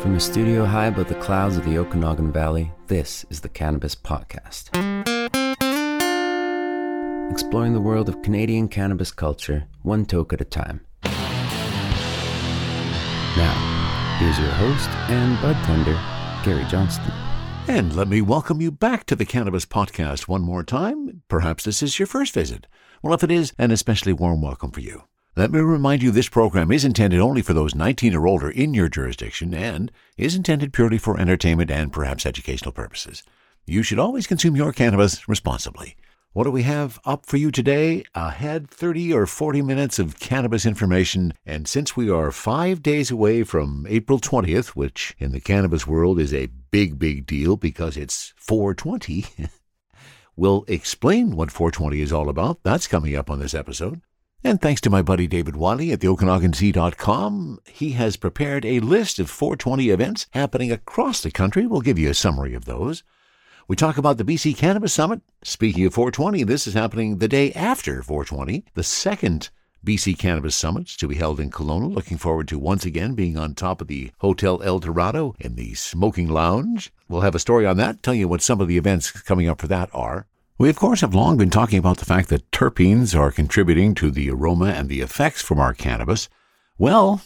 From a studio high above the clouds of the Okanagan Valley, this is the Cannabis Podcast. Exploring the world of Canadian cannabis culture, one toke at a time. Now, here's your host and bud tender, Gary Johnston. And let me welcome you back to the Cannabis Podcast one more time. Perhaps this is your first visit. Well, if it is, an especially warm welcome for you. Let me remind you this program is intended only for those 19 or older in your jurisdiction and is intended purely for entertainment and perhaps educational purposes. You should always consume your cannabis responsibly. What do we have up for you today? Ahead 30 or 40 minutes of cannabis information. And since we are five days away from April 20th, which in the cannabis world is a big, big deal because it's 420, we'll explain what 420 is all about. That's coming up on this episode. And thanks to my buddy David Wiley at the OkanaganSea.com, he has prepared a list of 420 events happening across the country. We'll give you a summary of those. We talk about the BC Cannabis Summit. Speaking of 420, this is happening the day after 420, the second BC Cannabis Summit to be held in Kelowna. Looking forward to once again being on top of the Hotel El Dorado in the smoking lounge. We'll have a story on that, tell you what some of the events coming up for that are. We, of course, have long been talking about the fact that terpenes are contributing to the aroma and the effects from our cannabis. Well,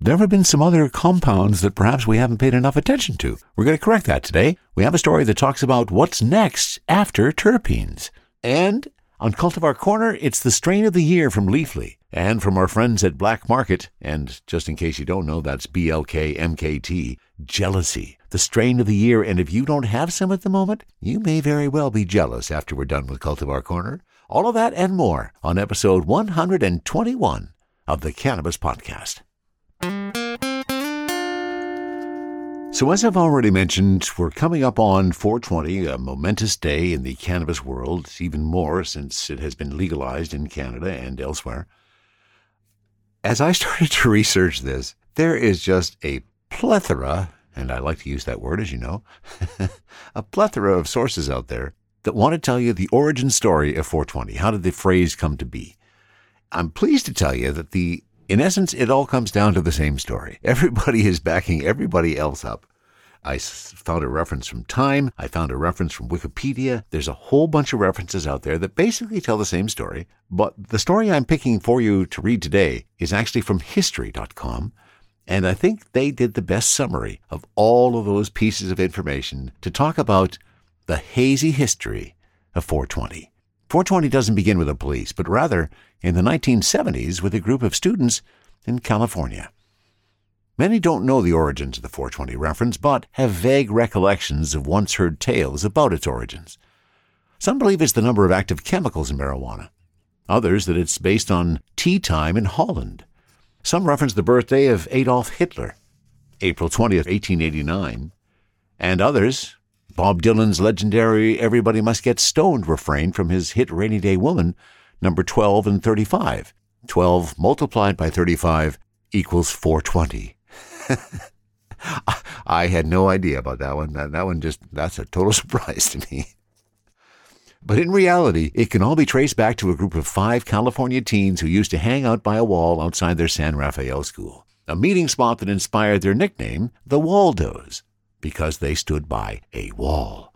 there have been some other compounds that perhaps we haven't paid enough attention to. We're going to correct that today. We have a story that talks about what's next after terpenes. And on Cultivar Corner, it's the strain of the year from Leafly. And from our friends at Black Market, and just in case you don't know, that's BLKMKT, Jealousy, the strain of the year. And if you don't have some at the moment, you may very well be jealous after we're done with Cultivar Corner. All of that and more on episode 121 of the Cannabis Podcast. So, as I've already mentioned, we're coming up on 420, a momentous day in the cannabis world, even more since it has been legalized in Canada and elsewhere. As I started to research this, there is just a plethora, and I like to use that word, as you know, a plethora of sources out there that want to tell you the origin story of 420. How did the phrase come to be? I'm pleased to tell you that the in essence, it all comes down to the same story. Everybody is backing everybody else up. I found a reference from Time. I found a reference from Wikipedia. There's a whole bunch of references out there that basically tell the same story. But the story I'm picking for you to read today is actually from History.com. And I think they did the best summary of all of those pieces of information to talk about the hazy history of 420. 420 doesn't begin with the police, but rather in the 1970s with a group of students in California. Many don't know the origins of the 420 reference, but have vague recollections of once heard tales about its origins. Some believe it's the number of active chemicals in marijuana. Others that it's based on tea time in Holland. Some reference the birthday of Adolf Hitler, April 20th, 1889. And others, Bob Dylan's legendary Everybody Must Get Stoned refrain from his hit Rainy Day Woman, number 12 and 35. 12 multiplied by 35 equals 420. I had no idea about that one. That, that one just, that's a total surprise to me. But in reality, it can all be traced back to a group of five California teens who used to hang out by a wall outside their San Rafael school, a meeting spot that inspired their nickname, the Waldos, because they stood by a wall.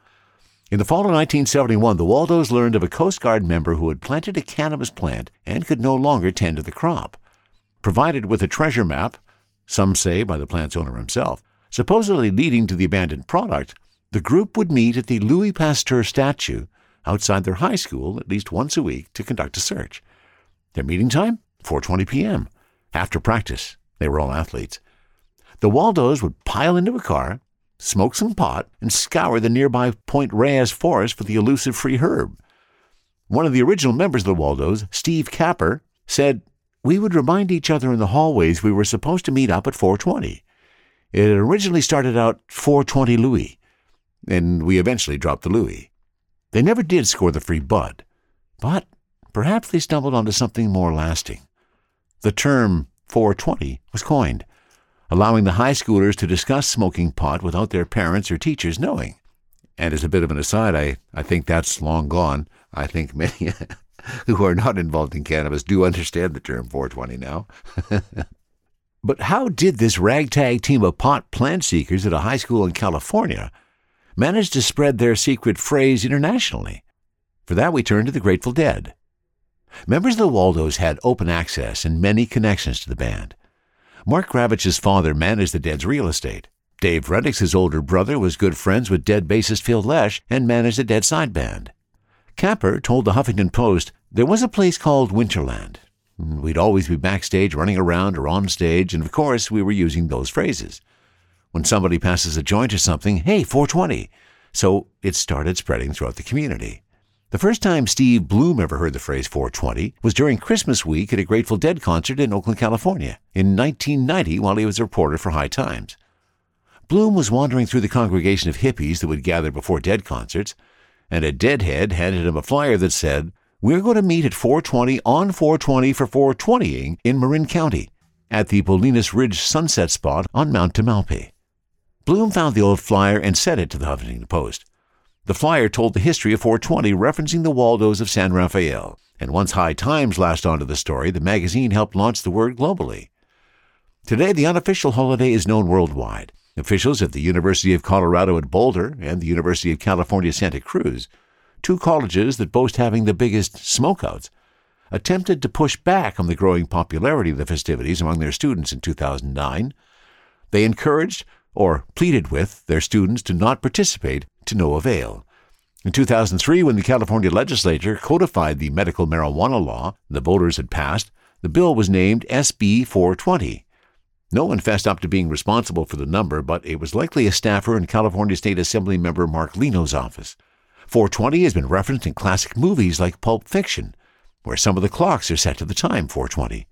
In the fall of 1971, the Waldos learned of a Coast Guard member who had planted a cannabis plant and could no longer tend to the crop. Provided with a treasure map, some say by the plant's owner himself, supposedly leading to the abandoned product, the group would meet at the Louis Pasteur statue outside their high school at least once a week to conduct a search. Their meeting time? 4:20 p.m. After practice, they were all athletes. The Waldos would pile into a car, smoke some pot, and scour the nearby Point Reyes forest for the elusive free herb. One of the original members of the Waldos, Steve Capper, said, We would remind each other in the hallways we were supposed to meet up at 420. It had originally started out 420 Louis, and we eventually dropped the Louis. They never did score the free bud, but perhaps they stumbled onto something more lasting. The term 420 was coined, allowing the high schoolers to discuss smoking pot without their parents or teachers knowing. And as a bit of an aside, I, I think that's long gone. I think many who are not involved in cannabis do understand the term 420 now. But how did this ragtag team of pot plant seekers at a high school in California manage to spread their secret phrase internationally? For that, we turn to the Grateful Dead. Members of the Waldos had open access and many connections to the band. Mark Gravich's father managed the Dead's real estate. Dave Reddix's older brother was good friends with Dead bassist Phil Lesh and managed the Dead side band. Capper told the Huffington Post there was a place called Winterland. We'd always be backstage running around or on stage, and of course, we were using those phrases. When somebody passes a joint or something, hey, 420. So it started spreading throughout the community. The first time Steve Bloom ever heard the phrase 420 was during Christmas week at a Grateful Dead concert in Oakland, California, in 1990 while he was a reporter for High Times. Bloom was wandering through the congregation of hippies that would gather before Dead concerts, and a Deadhead handed him a flyer that said, we're going to meet at 420 on 420 for 420ing in Marin County at the Bolinas Ridge sunset spot on Mount Tamalpais. Bloom found the old flyer and sent it to the Huffington Post. The flyer told the history of 420, referencing the Waldos of San Rafael. And once High Times latched onto the story, the magazine helped launch the word globally. Today, the unofficial holiday is known worldwide. Officials at the University of Colorado at Boulder and the University of California, Santa Cruz two colleges that boast having the biggest smokeouts, attempted to push back on the growing popularity of the festivities among their students in 2009. They encouraged, or pleaded with, their students to not participate to no avail. In 2003, when the California legislature codified the medical marijuana law the voters had passed, the bill was named SB 420. No one fessed up to being responsible for the number, but it was likely a staffer in California State Assembly member Mark Leno's office. 420 has been referenced in classic movies like Pulp Fiction, where some of the clocks are set to the time 420.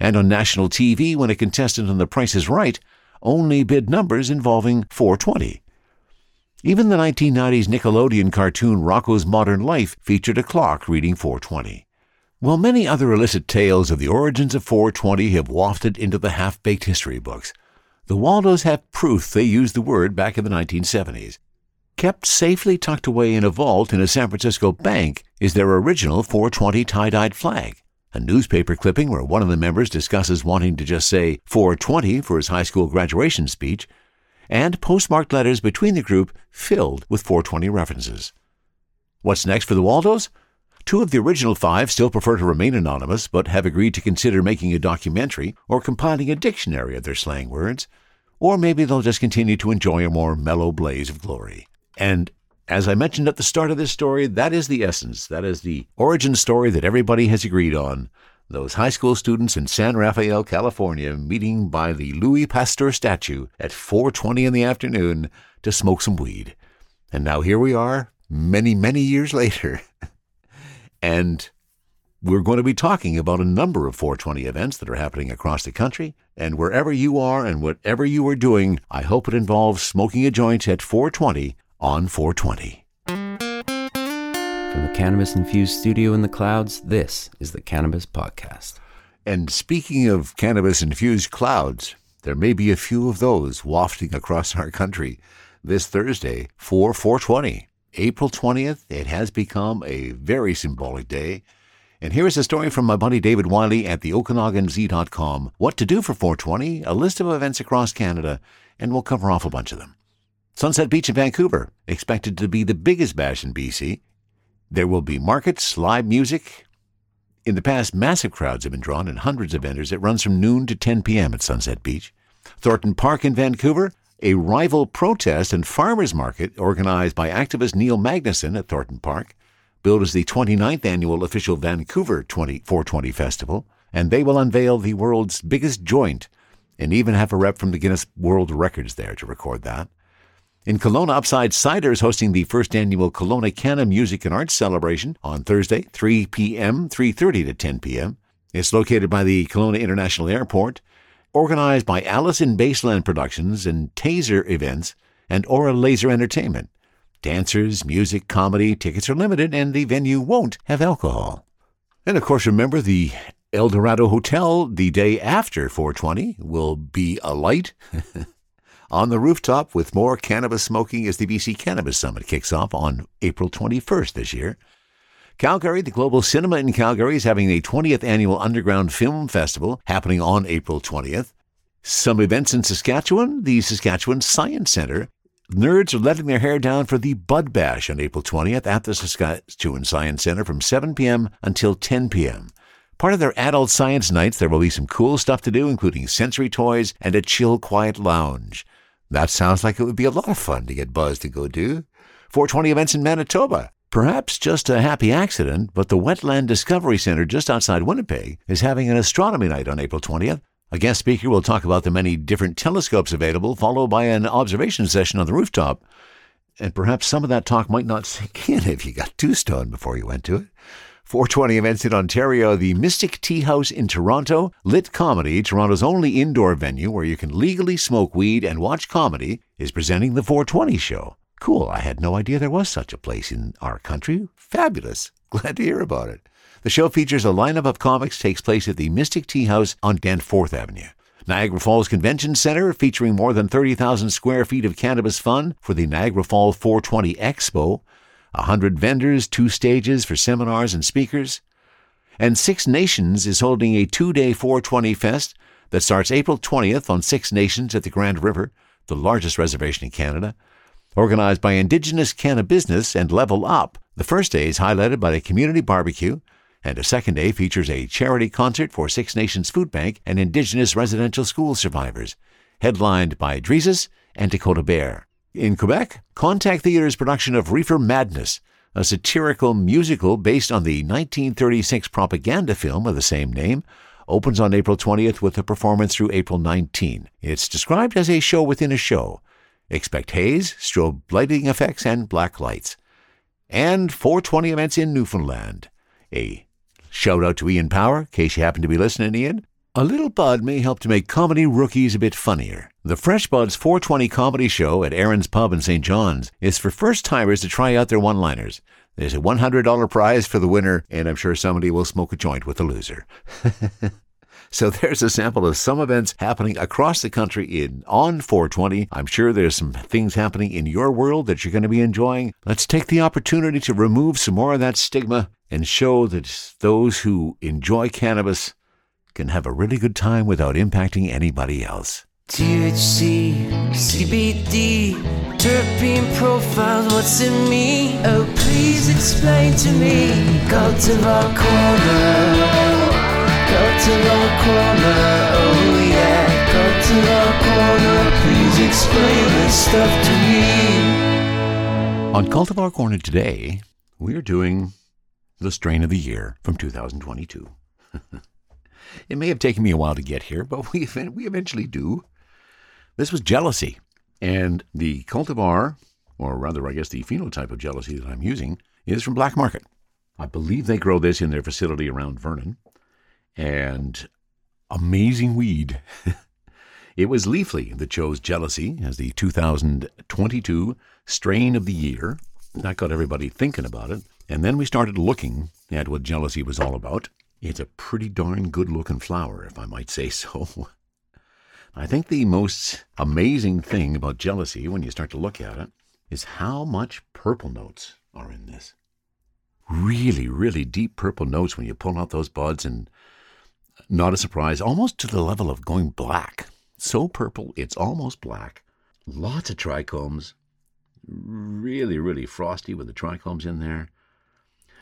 And on national TV when a contestant on The Price is Right only bid numbers involving 420. Even the 1990s Nickelodeon cartoon Rocko's Modern Life featured a clock reading 420. While many other illicit tales of the origins of 420 have wafted into the half baked history books, the Waldos have proof they used the word back in the 1970s kept safely tucked away in a vault in a San Francisco bank is their original 420 tie dyed flag. A newspaper clipping where one of the members discusses wanting to just say 420 for his high school graduation speech, and postmarked letters between the group filled with 420 references. What's next for the Waldos? Two of the original five still prefer to remain anonymous, but have agreed to consider making a documentary or compiling a dictionary of their slang words. Or maybe they'll just continue to enjoy a more mellow blaze of glory. And as I mentioned at the start of this story, that is the essence. That is the origin story that everybody has agreed on. Those high school students in San Rafael, California, meeting by the Louis Pasteur statue at 4:20 in the afternoon to smoke some weed. And now here we are, many, many years later. And we're going to be talking about a number of 420 events that are happening across the country. And wherever you are and whatever you are doing, I hope it involves smoking a joint at 420 on 420. From the Cannabis Infused studio in the clouds, this is the Cannabis Podcast. And speaking of cannabis infused clouds, there may be a few of those wafting across our country this Thursday for 420. April 20th, it has become a very symbolic day. And here is a story from my buddy David Wiley at the OkanaganZ.com. What to do for 420, a list of events across Canada, and we'll cover off a bunch of them. Sunset Beach in Vancouver, expected to be the biggest bash in BC. There will be markets, live music. In the past, massive crowds have been drawn and hundreds of vendors. It runs from noon to 10 p.m. at Sunset Beach. Thornton Park in Vancouver, a rival protest and farmers market organized by activist Neil Magnuson at Thornton Park, billed as the 29th annual official Vancouver 20, 420 Festival, and they will unveil the world's biggest joint and even have a rep from the Guinness World Records there to record that. In Kelowna, Upside Cider is hosting the first annual Kelowna Canna Music and Arts Celebration on Thursday, 3 p.m., 3.30 to 10 p.m. It's located by the Kelowna International Airport, organized by Allison Baseland Productions and Taser Events and Aura Laser Entertainment. Dancers, music, comedy, tickets are limited, and the venue won't have alcohol. And of course, remember the El Dorado Hotel the day after 420 will be alight. on the rooftop with more cannabis smoking as the BC Cannabis Summit kicks off on April 21st this year. Calgary, the Globe Cinema in Calgary, is having the 20th annual Underground Film Festival happening on April 20th. Some events in Saskatchewan, the Saskatchewan Science Centre. Nerds are letting their hair down for the Bud Bash on April 20th at the Saskatchewan Science Centre from 7 p.m. until 10 p.m. Part of their adult science nights, there will be some cool stuff to do, including sensory toys and a chill, quiet lounge. That sounds like it would be a lot of fun to get buzzed to go do. 420 events in Manitoba. Perhaps just a happy accident, but the Wetland Discovery Center just outside Winnipeg is having an astronomy night on April 20th. A guest speaker will talk about the many different telescopes available, followed by an observation session on the rooftop. And perhaps some of that talk might not sink in if you got too stoned before you went to it. 420 events in Ontario, the Mystic Tea House in Toronto, Lit Comedy, Toronto's only indoor venue where you can legally smoke weed and watch comedy, is presenting the 420 show. Cool, I had no idea there was such a place in our country. Fabulous. Glad to hear about it. The show features a lineup of comics, takes place at the Mystic Tea House on Danforth Avenue. Niagara Falls Convention Center, featuring more than 30,000 square feet of cannabis fun for the Niagara Falls 420 Expo. 100 vendors, two stages for seminars and speakers. And Six Nations is holding a two day 420 Fest that starts April 20th on Six Nations at the Grand River, the largest reservation in Canada. Organized by Indigenous Cannabusiness and Level Up, the first day is highlighted by a community barbecue, and a second day features a charity concert for Six Nations Food Bank and Indigenous residential school survivors, headlined by Dreesus and Dakota Bear. In Quebec, Contact Theatre's production of Reefer Madness, a satirical musical based on the 1936 propaganda film of the same name, opens on April 20th with a performance through April 19. It's described as a show within a show. Expect haze, strobe lighting effects, and black lights. And 420 events in Newfoundland. A shout out to Ian Power, in case you happen to be listening, Ian. A little bud may help to make comedy rookies a bit funnier. The Fresh Buds 420 comedy show at Erin's Pub in St. John's is for first timers to try out their one liners. There's a $100 prize for the winner, and I'm sure somebody will smoke a joint with the loser. So there's a sample of some events happening across the country in on 420. I'm sure there's some things happening in your world that you're going to be enjoying. Let's take the opportunity to remove some more of that stigma and show that those who enjoy cannabis can have a really good time without impacting anybody else. THC, CBD, terpene profiles, what's in me? Oh, please explain to me. Cultivar Corner, Cultivar Corner, oh yeah. Cultivar Corner, please explain this stuff to me. On Cultivar Corner today, we are doing the strain of the year from 2022. it may have taken me a while to get here, but we, we eventually do. This was jealousy. And the cultivar, or rather, I guess the phenotype of jealousy that I'm using, is from Black Market. I believe they grow this in their facility around Vernon. And amazing weed. it was Leafly that chose jealousy as the 2022 strain of the year. That got everybody thinking about it. And then we started looking at what jealousy was all about. It's a pretty darn good looking flower, if I might say so. I think the most amazing thing about jealousy, when you start to look at it, is how much purple notes are in this. Really, really deep purple notes when you pull out those buds, and not a surprise, almost to the level of going black. So purple, it's almost black. Lots of trichomes. Really, really frosty with the trichomes in there.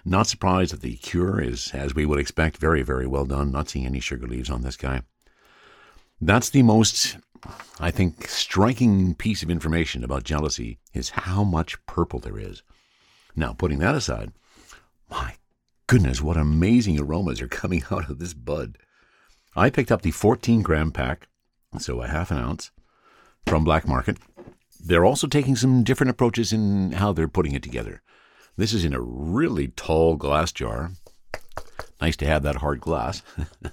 Not surprised that the cure is, as we would expect, very, very well done. Not seeing any sugar leaves on this guy. That's the most, I think, striking piece of information about jealousy is how much purple there is. Now, putting that aside, my goodness, what amazing aromas are coming out of this bud. I picked up the 14 gram pack, so a half an ounce, from Black Market. They're also taking some different approaches in how they're putting it together. This is in a really tall glass jar. Nice to have that hard glass.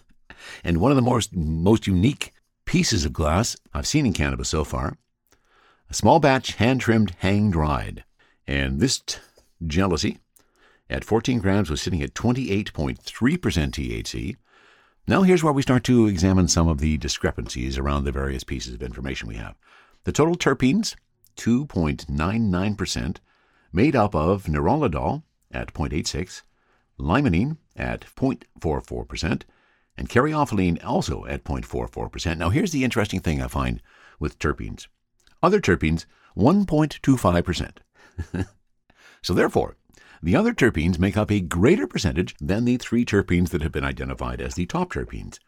and one of the most, most unique pieces of glass I've seen in cannabis so far. A small batch, hand trimmed, hang dried. And this t- jealousy at 14 grams was sitting at 28.3% THC. Now, here's where we start to examine some of the discrepancies around the various pieces of information we have. The total terpenes, 2.99%, made up of nerolidol at 0.86, limonene at 0.44%, and caryophyllene also at 0.44%. Now, here's the interesting thing I find with terpenes other terpenes, 1.25%. so, therefore, the other terpenes make up a greater percentage than the three terpenes that have been identified as the top terpenes.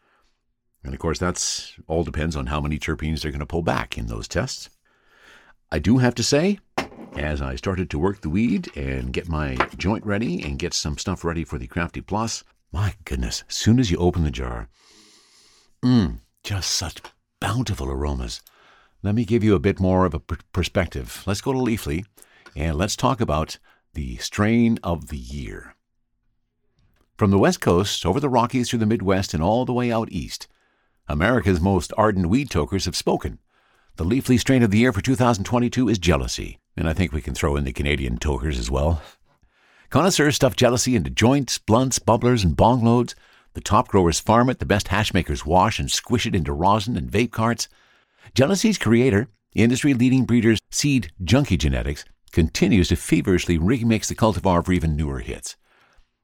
And of course, that's all depends on how many terpenes they're going to pull back in those tests. I do have to say, as I started to work the weed and get my joint ready and get some stuff ready for the Crafty Plus, my goodness, as soon as you open the jar, mmm, just such bountiful aromas. Let me give you a bit more of a perspective. Let's go to Leafly and let's talk about the strain of the year. From the West Coast, over the Rockies through the Midwest, and all the way out east, America's most ardent weed tokers have spoken. The Leafly strain of the year for 2022 is jealousy, and I think we can throw in the Canadian tokers as well. Connoisseurs stuff jealousy into joints, blunts, bubblers, and bong loads. The top growers farm it, the best hash makers wash and squish it into rosin and vape carts. Jealousy's creator, industry leading breeders Seed Junky Genetics, continues to feverishly remix the cultivar for even newer hits.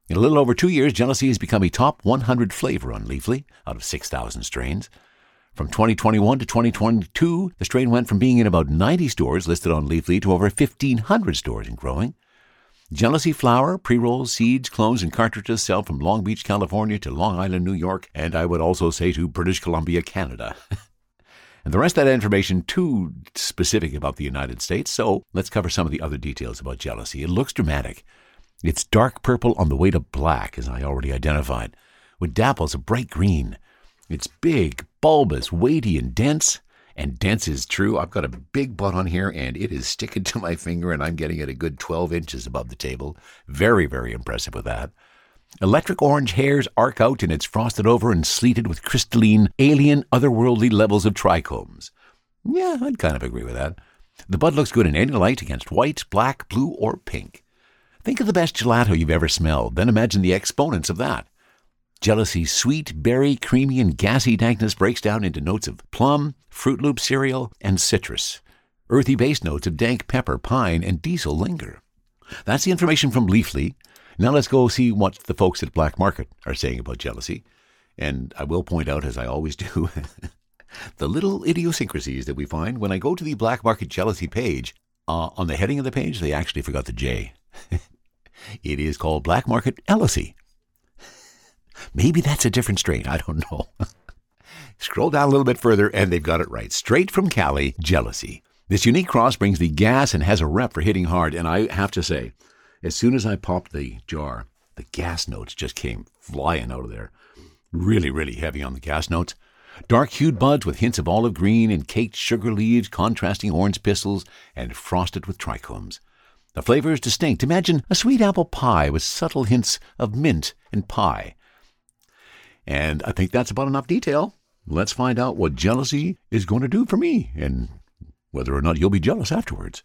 In a little over two years, Jealousy has become a top 100 flavor on Leafly out of 6,000 strains. From 2021 to 2022, the strain went from being in about 90 stores listed on Leafly to over 1,500 stores and growing. Jealousy flower, pre rolls, seeds, clones, and cartridges sell from Long Beach, California to Long Island, New York, and I would also say to British Columbia, Canada. and the rest of that information too specific about the United States, so let's cover some of the other details about jealousy. It looks dramatic. It's dark purple on the way to black, as I already identified, with dapples of bright green. It's big, bulbous, weighty, and dense. And dense is true. I've got a big butt on here, and it is sticking to my finger, and I'm getting it a good 12 inches above the table. Very, very impressive with that. Electric orange hairs arc out, and it's frosted over and sleeted with crystalline, alien, otherworldly levels of trichomes. Yeah, I'd kind of agree with that. The bud looks good in any light against white, black, blue, or pink. Think of the best gelato you've ever smelled, then imagine the exponents of that. Jealousy's sweet, berry, creamy, and gassy dankness breaks down into notes of plum, Fruit Loop cereal, and citrus. Earthy base notes of dank pepper, pine, and diesel linger. That's the information from Leafly. Now let's go see what the folks at Black Market are saying about jealousy. And I will point out, as I always do, the little idiosyncrasies that we find when I go to the Black Market Jealousy page. Uh, on the heading of the page, they actually forgot the J. it is called Black Market Jealousy. Maybe that's a different strain. I don't know. Scroll down a little bit further, and they've got it right. Straight from Cali, Jealousy. This unique cross brings the gas and has a rep for hitting hard. And I have to say, as soon as I popped the jar, the gas notes just came flying out of there. Really, really heavy on the gas notes. Dark hued buds with hints of olive green and caked sugar leaves, contrasting orange pistils, and frosted with trichomes. The flavor is distinct. Imagine a sweet apple pie with subtle hints of mint and pie. And I think that's about enough detail. Let's find out what jealousy is going to do for me and whether or not you'll be jealous afterwards.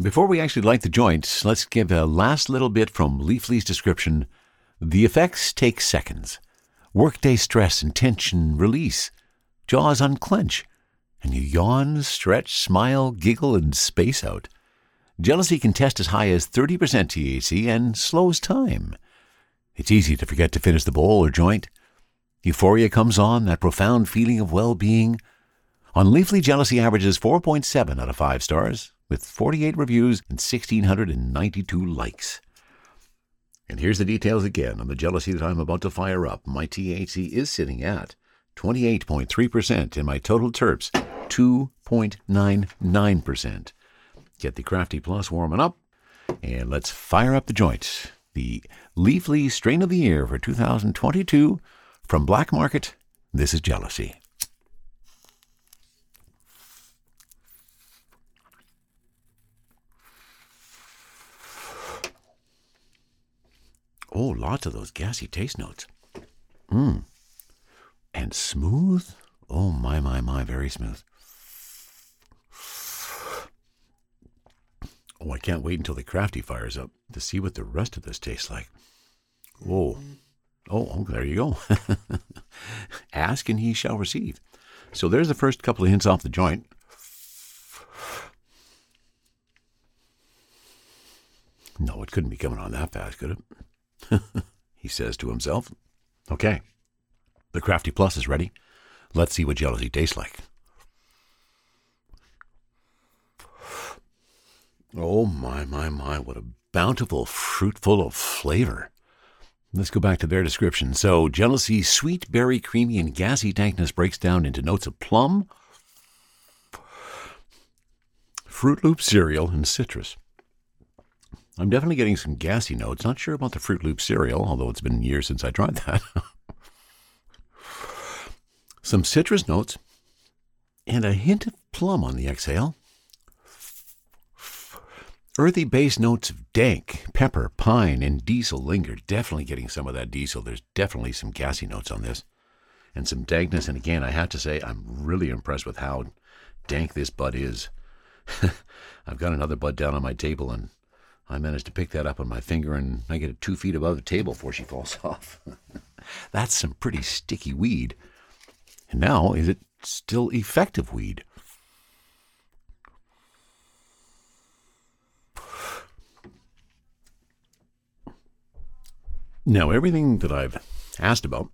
Before we actually light the joints, let's give a last little bit from Leafly's description. The effects take seconds. Workday stress and tension release. Jaws unclench. And you yawn, stretch, smile, giggle, and space out. Jealousy can test as high as 30% THC and slows time. It's easy to forget to finish the bowl or joint. Euphoria comes on, that profound feeling of well being. On Leafly, Jealousy averages 4.7 out of 5 stars, with 48 reviews and 1,692 likes. And here's the details again on the jealousy that I'm about to fire up. My THC is sitting at 28.3%, and my total terps 2.99%. Get the Crafty Plus warming up, and let's fire up the joint. The Leafly Strain of the Year for 2022 from Black Market, this is Jealousy. Oh, lots of those gassy taste notes. Mmm. And smooth? Oh, my, my, my, very smooth. Oh, I can't wait until the crafty fires up to see what the rest of this tastes like. Oh. Oh, oh, there you go. Ask and he shall receive. So there's the first couple of hints off the joint. No, it couldn't be coming on that fast, could it? he says to himself. Okay. The Crafty Plus is ready. Let's see what jealousy tastes like. Oh my, my, my, what a bountiful fruit full of flavor. Let's go back to their description. So, jealousy, sweet, berry, creamy, and gassy dankness breaks down into notes of plum, Fruit Loop cereal, and citrus. I'm definitely getting some gassy notes. Not sure about the Fruit Loop cereal, although it's been years since I tried that. some citrus notes, and a hint of plum on the exhale. Earthy base notes of dank, pepper, pine, and diesel linger. Definitely getting some of that diesel. There's definitely some gassy notes on this. And some dankness. And again, I have to say, I'm really impressed with how dank this bud is. I've got another bud down on my table, and I managed to pick that up on my finger, and I get it two feet above the table before she falls off. That's some pretty sticky weed. And now, is it still effective weed? Now, everything that I've asked about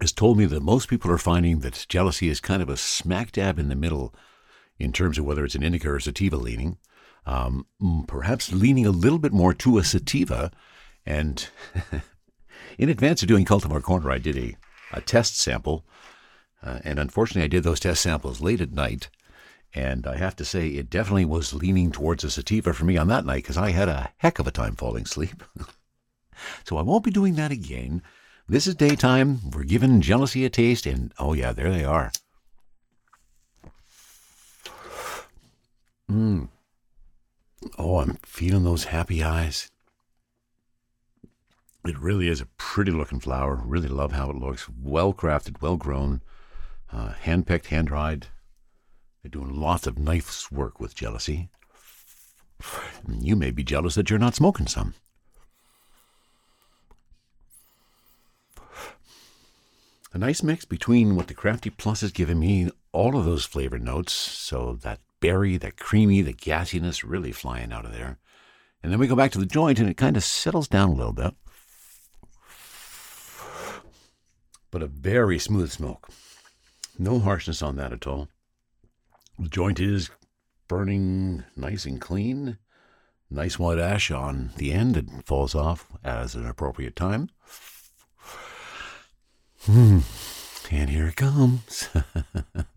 has told me that most people are finding that jealousy is kind of a smack dab in the middle in terms of whether it's an indica or sativa leaning. Um, perhaps leaning a little bit more to a sativa. And in advance of doing Cultivar Corner, I did a, a test sample. Uh, and unfortunately, I did those test samples late at night. And I have to say, it definitely was leaning towards a sativa for me on that night because I had a heck of a time falling asleep. so I won't be doing that again. This is daytime. We're giving jealousy a taste, and oh, yeah, there they are. Mmm. Oh, I'm feeling those happy eyes. It really is a pretty looking flower. Really love how it looks. Well crafted, well grown, uh, hand picked, hand dried. They're doing lots of nice work with jealousy. You may be jealous that you're not smoking some. A nice mix between what the Crafty Plus has given me, all of those flavor notes, so that berry, that creamy, the gassiness really flying out of there. And then we go back to the joint and it kind of settles down a little bit. But a very smooth smoke. No harshness on that at all. The joint is burning nice and clean. Nice white ash on the end. It falls off at an appropriate time. Hmm. And here it comes.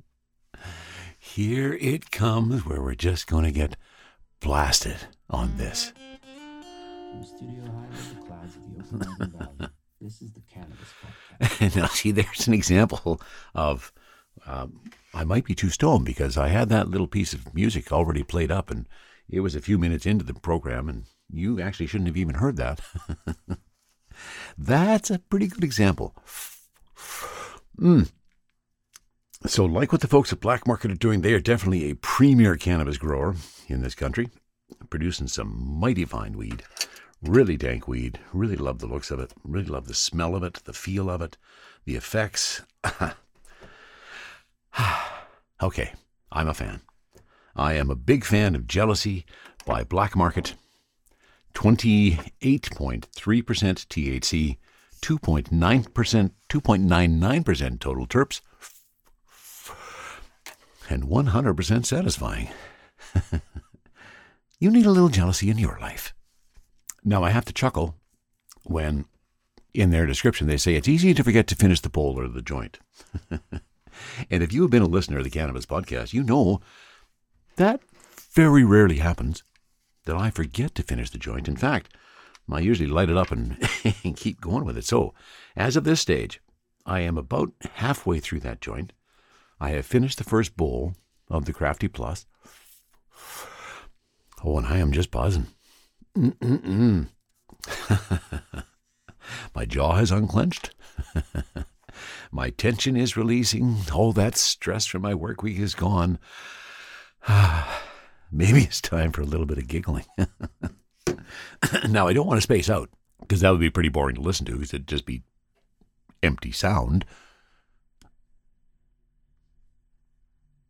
here it comes where we're just going to get blasted on this. From studio high the clouds of the Okanagan Valley, this is the Cannabis Podcast. Now, see, there's an example of um, I might be too stoned because I had that little piece of music already played up, and it was a few minutes into the program, and you actually shouldn't have even heard that. That's a pretty good example. Mm. So, like what the folks at Black Market are doing, they are definitely a premier cannabis grower in this country, producing some mighty fine weed. Really dank weed. Really love the looks of it. Really love the smell of it, the feel of it, the effects. okay, I'm a fan. I am a big fan of Jealousy by Black Market. 28.3% THC, 2.9%, 2.99% total terps, and 100% satisfying. you need a little jealousy in your life. Now, I have to chuckle when in their description they say it's easy to forget to finish the bowl or the joint. and if you have been a listener of the Cannabis Podcast, you know that very rarely happens that I forget to finish the joint. In fact, I usually light it up and, and keep going with it. So, as of this stage, I am about halfway through that joint. I have finished the first bowl of the Crafty Plus. Oh, and I am just buzzing. My jaw has unclenched. my tension is releasing. All that stress from my work week is gone. Maybe it's time for a little bit of giggling. now, I don't want to space out because that would be pretty boring to listen to because it'd just be empty sound.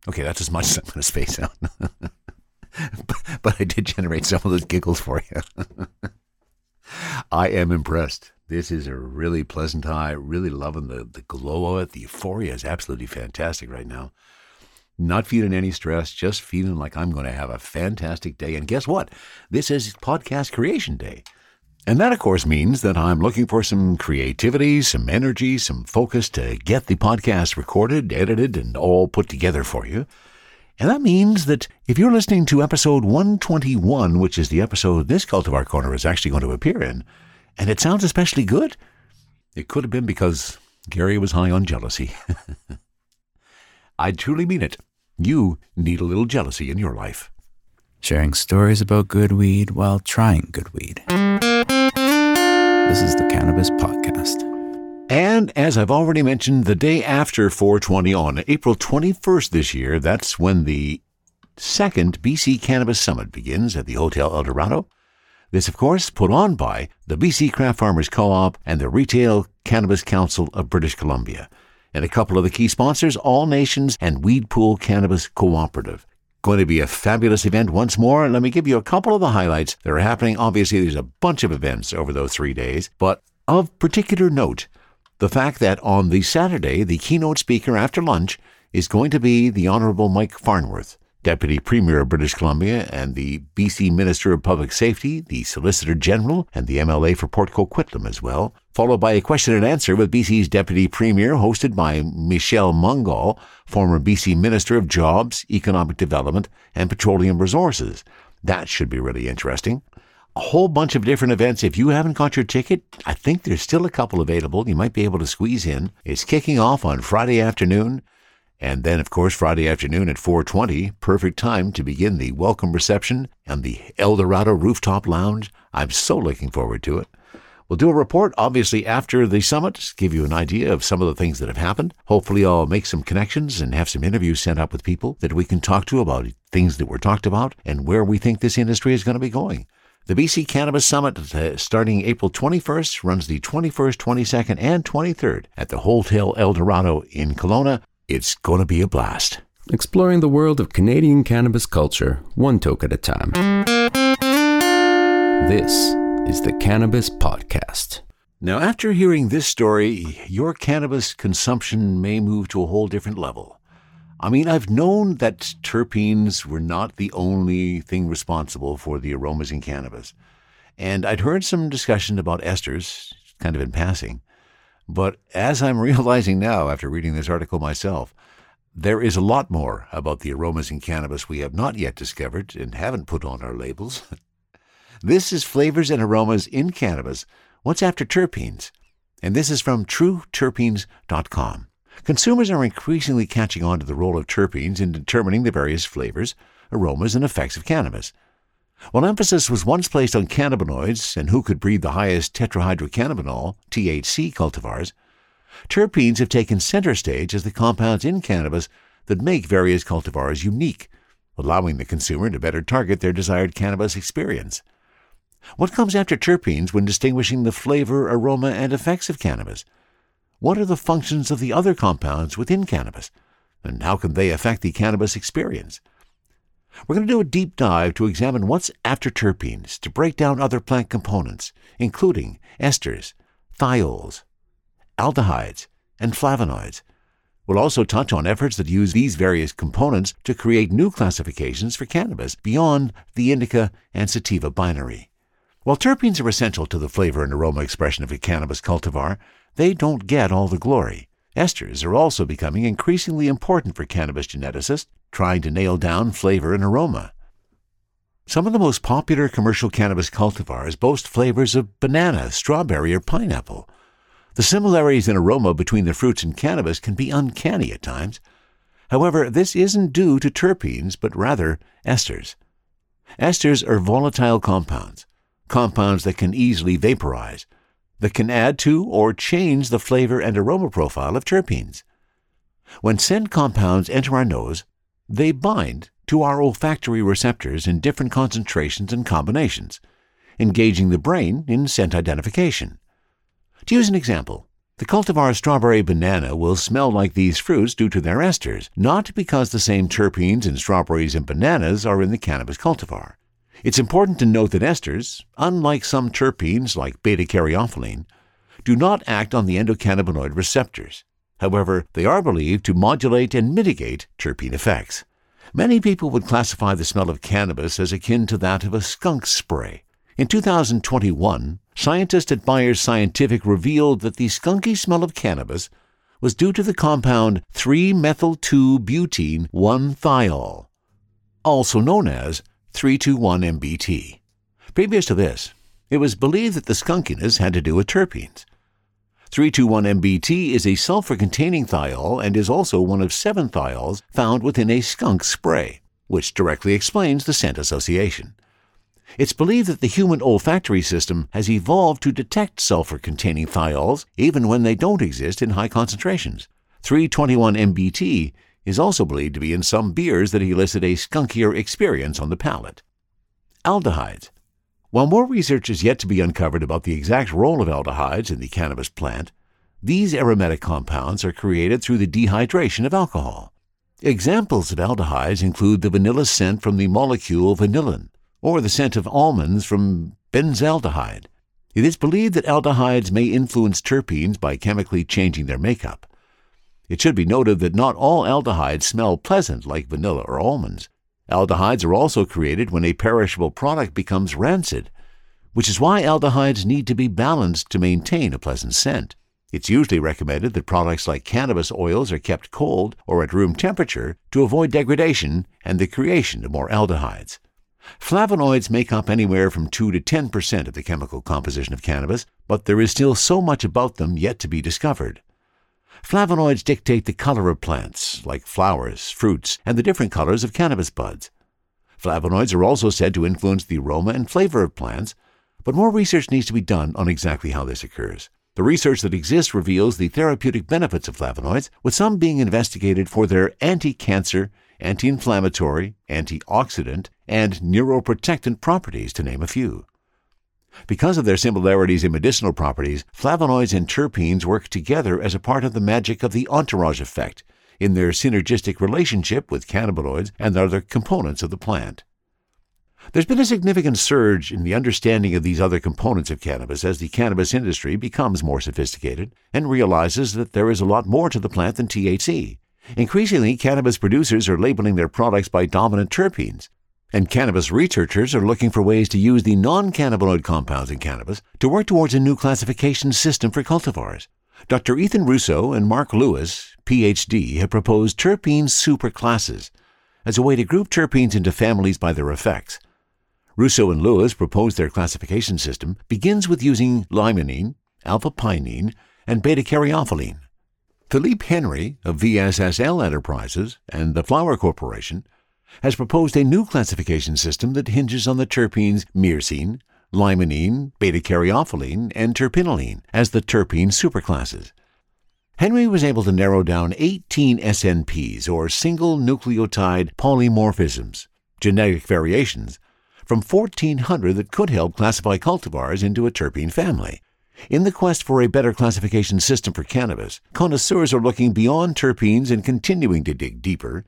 Okay, that's as much as I'm going to space out. but, I did generate some of those giggles for you. I am impressed. This is a really pleasant high, really loving the, the glow of it. The euphoria is absolutely fantastic right now. Not feeling any stress, just feeling like I'm going to have a fantastic day. And guess what? This is podcast creation day. And that, of course, means that I'm looking for some creativity, some energy, some focus to get the podcast recorded, edited, and all put together for you. And that means that if you're listening to episode 121, which is the episode this Cultivar Corner is actually going to appear in, and it sounds especially good, it could have been because Gary was high on jealousy. I truly mean it. You need a little jealousy in your life. Sharing stories about good weed while trying good weed. This is the Cannabis Podcast. And as I've already mentioned, the day after 420 on April 21st this year, that's when the second BC Cannabis Summit begins at the Hotel El Dorado. This, of course, put on by the BC Craft Farmers Co-op and the Retail Cannabis Council of British Columbia and a couple of the key sponsors, All Nations and Weed Pool Cannabis Cooperative. Going to be a fabulous event once more. Let me give you a couple of the highlights that are happening. Obviously, there's a bunch of events over those three days, but of particular note, the fact that on the Saturday, the keynote speaker after lunch is going to be the Honourable Mike Farnworth. Deputy Premier of British Columbia and the BC Minister of Public Safety, the Solicitor General, and the MLA for Port Coquitlam as well, followed by a question and answer with BC's Deputy Premier, hosted by Michelle Mungall, former BC Minister of Jobs, Economic Development, and Petroleum Resources. That should be really interesting. A whole bunch of different events. If you haven't got your ticket, I think there's still a couple available. You might be able to squeeze in. It's kicking off on Friday afternoon. And then, of course, Friday afternoon at 4:20, perfect time to begin the welcome reception and the El Dorado Rooftop Lounge. I'm so looking forward to it. We'll do a report, obviously, after the summit, give you an idea of some of the things that have happened. Hopefully, I'll make some connections and have some interviews sent up with people that we can talk to about things that were talked about and where we think this industry is going to be going. The BC Cannabis Summit, uh, starting April 21st, runs the 21st, 22nd, and 23rd at the Hotel El Dorado in Kelowna. It's going to be a blast. Exploring the world of Canadian cannabis culture, one toke at a time. This is the Cannabis Podcast. Now, after hearing this story, your cannabis consumption may move to a whole different level. I mean, I've known that terpenes were not the only thing responsible for the aromas in cannabis. And I'd heard some discussion about esters, kind of in passing. But as I'm realizing now after reading this article myself, there is a lot more about the aromas in cannabis we have not yet discovered and haven't put on our labels. this is Flavors and Aromas in Cannabis. What's after terpenes? And this is from trueterpenes.com. Consumers are increasingly catching on to the role of terpenes in determining the various flavors, aromas, and effects of cannabis. While emphasis was once placed on cannabinoids and who could breed the highest tetrahydrocannabinol, THC cultivars, terpenes have taken center stage as the compounds in cannabis that make various cultivars unique, allowing the consumer to better target their desired cannabis experience. What comes after terpenes when distinguishing the flavor, aroma, and effects of cannabis? What are the functions of the other compounds within cannabis? And how can they affect the cannabis experience? We're going to do a deep dive to examine what's after terpenes, to break down other plant components, including esters, thiols, aldehydes, and flavonoids. We'll also touch on efforts that use these various components to create new classifications for cannabis beyond the indica and sativa binary. While terpenes are essential to the flavor and aroma expression of a cannabis cultivar, they don't get all the glory. Esters are also becoming increasingly important for cannabis geneticists trying to nail down flavor and aroma. Some of the most popular commercial cannabis cultivars boast flavors of banana, strawberry, or pineapple. The similarities in aroma between the fruits and cannabis can be uncanny at times. However, this isn't due to terpenes, but rather esters. Esters are volatile compounds, compounds that can easily vaporize, that can add to or change the flavor and aroma profile of terpenes. When scent compounds enter our nose, they bind to our olfactory receptors in different concentrations and combinations, engaging the brain in scent identification. To use an example, the cultivar strawberry banana will smell like these fruits due to their esters, not because the same terpenes in strawberries and bananas are in the cannabis cultivar. It's important to note that esters, unlike some terpenes like beta caryophyllene, do not act on the endocannabinoid receptors. However, they are believed to modulate and mitigate terpene effects. Many people would classify the smell of cannabis as akin to that of a skunk spray. In 2021, scientists at Byers Scientific revealed that the skunky smell of cannabis was due to the compound 3-methyl-2-butene 1-thiol, also known as 321-MBT. Previous to this, it was believed that the skunkiness had to do with terpenes. 321-MBT is a sulfur-containing thiol and is also one of seven thiols found within a skunk spray, which directly explains the scent association. It's believed that the human olfactory system has evolved to detect sulfur containing thiols even when they don't exist in high concentrations. 321 MBT is also believed to be in some beers that elicit a skunkier experience on the palate. Aldehydes. While more research is yet to be uncovered about the exact role of aldehydes in the cannabis plant, these aromatic compounds are created through the dehydration of alcohol. Examples of aldehydes include the vanilla scent from the molecule vanillin, or the scent of almonds from benzaldehyde. It is believed that aldehydes may influence terpenes by chemically changing their makeup. It should be noted that not all aldehydes smell pleasant like vanilla or almonds. Aldehydes are also created when a perishable product becomes rancid, which is why aldehydes need to be balanced to maintain a pleasant scent. It's usually recommended that products like cannabis oils are kept cold or at room temperature to avoid degradation and the creation of more aldehydes. Flavonoids make up anywhere from 2 to 10 percent of the chemical composition of cannabis, but there is still so much about them yet to be discovered. Flavonoids dictate the color of plants, like flowers, fruits, and the different colors of cannabis buds. Flavonoids are also said to influence the aroma and flavor of plants, but more research needs to be done on exactly how this occurs. The research that exists reveals the therapeutic benefits of flavonoids, with some being investigated for their anti cancer anti inflammatory, antioxidant, and neuroprotectant properties, to name a few. Because of their similarities in medicinal properties, flavonoids and terpenes work together as a part of the magic of the entourage effect in their synergistic relationship with cannabinoids and other components of the plant. There's been a significant surge in the understanding of these other components of cannabis as the cannabis industry becomes more sophisticated and realizes that there is a lot more to the plant than THC. Increasingly, cannabis producers are labeling their products by dominant terpenes, and cannabis researchers are looking for ways to use the non cannabinoid compounds in cannabis to work towards a new classification system for cultivars. Dr. Ethan Russo and Mark Lewis, PhD, have proposed terpene superclasses as a way to group terpenes into families by their effects. Russo and Lewis propose their classification system begins with using limonene, alpha pinene, and beta caryophyllene. Philippe Henry of VSSL Enterprises and the Flowr Corporation has proposed a new classification system that hinges on the terpenes myrcene, limonene, beta caryophyllene, and terpinolene as the terpene superclasses. Henry was able to narrow down 18 SNPs, or single nucleotide polymorphisms, genetic variations, from 1,400 that could help classify cultivars into a terpene family. In the quest for a better classification system for cannabis, connoisseurs are looking beyond terpenes and continuing to dig deeper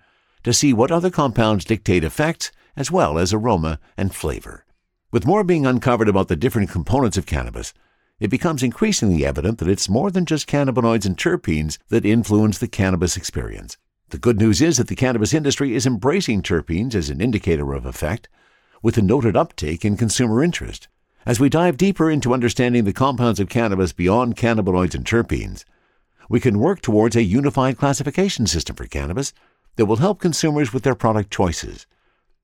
to see what other compounds dictate effects as well as aroma and flavor. With more being uncovered about the different components of cannabis, it becomes increasingly evident that it's more than just cannabinoids and terpenes that influence the cannabis experience. The good news is that the cannabis industry is embracing terpenes as an indicator of effect, with a noted uptake in consumer interest. As we dive deeper into understanding the compounds of cannabis beyond cannabinoids and terpenes, we can work towards a unified classification system for cannabis that will help consumers with their product choices.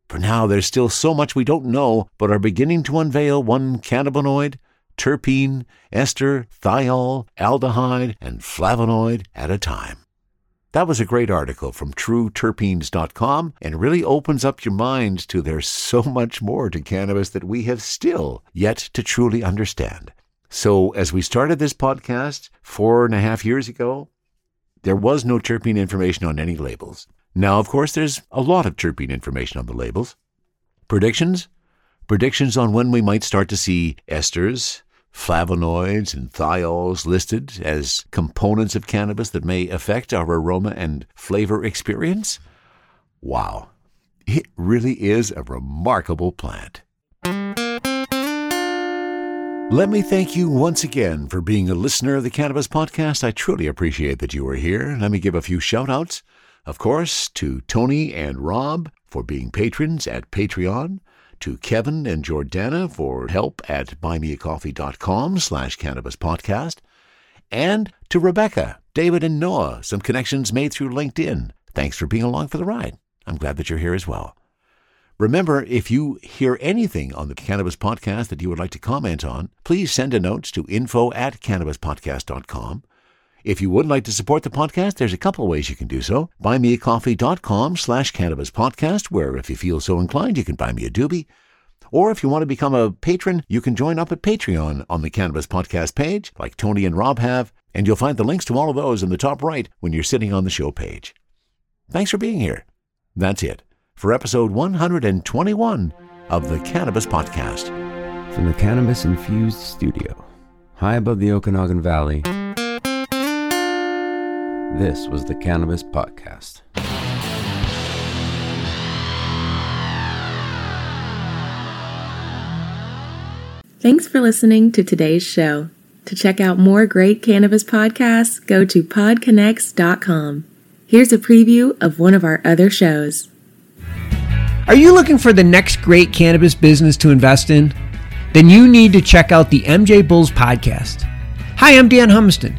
For now, there's still so much we don't know, but are beginning to unveil one cannabinoid, terpene, ester, thiol, aldehyde, and flavonoid at a time. That was a great article from trueterpenes.com and really opens up your mind to there's so much more to cannabis that we have still yet to truly understand. So, as we started this podcast four and a half years ago, there was no terpene information on any labels. Now, of course, there's a lot of terpene information on the labels. Predictions? Predictions on when we might start to see esters, flavonoids and thiols listed as components of cannabis that may affect our aroma and flavor experience? Wow, it really is a remarkable plant. Let me thank you once again for being a listener of the Cannabis Podcast. I truly appreciate that you are here. Let me give a few shout outs, of course, to Tony and Rob for being patrons at Patreon, to Kevin and Jordana for help at buymeacoffee.com slash cannabis podcast, and to Rebecca, David, and Noah, some connections made through LinkedIn. Thanks for being along for the ride. I'm glad that you're here as well. Remember, if you hear anything on the Cannabis Podcast that you would like to comment on, please send a note to info at cannabispodcast.com. If you would like to support the podcast, there's a couple ways you can do so. Buymeacoffee.com slash cannabis podcast, where if you feel so inclined, you can buy me a doobie. Or if you want to become a patron, you can join up at Patreon on the Cannabis Podcast page, like Tony and Rob have, and you'll find the links to all of those in the top right when you're sitting on the show page. Thanks for being here. That's it for episode 121 of the Cannabis Podcast. From the Cannabis Infused Studio, high above the Okanagan Valley, this was the Cannabis Podcast. Thanks for listening to today's show. To check out more great cannabis podcasts, go to podconx.com. Here's a preview of one of our other shows. Are you looking for the next great cannabis business to invest in? Then you need to check out the MJ Bulls podcast. Hi, I'm Dan Humiston.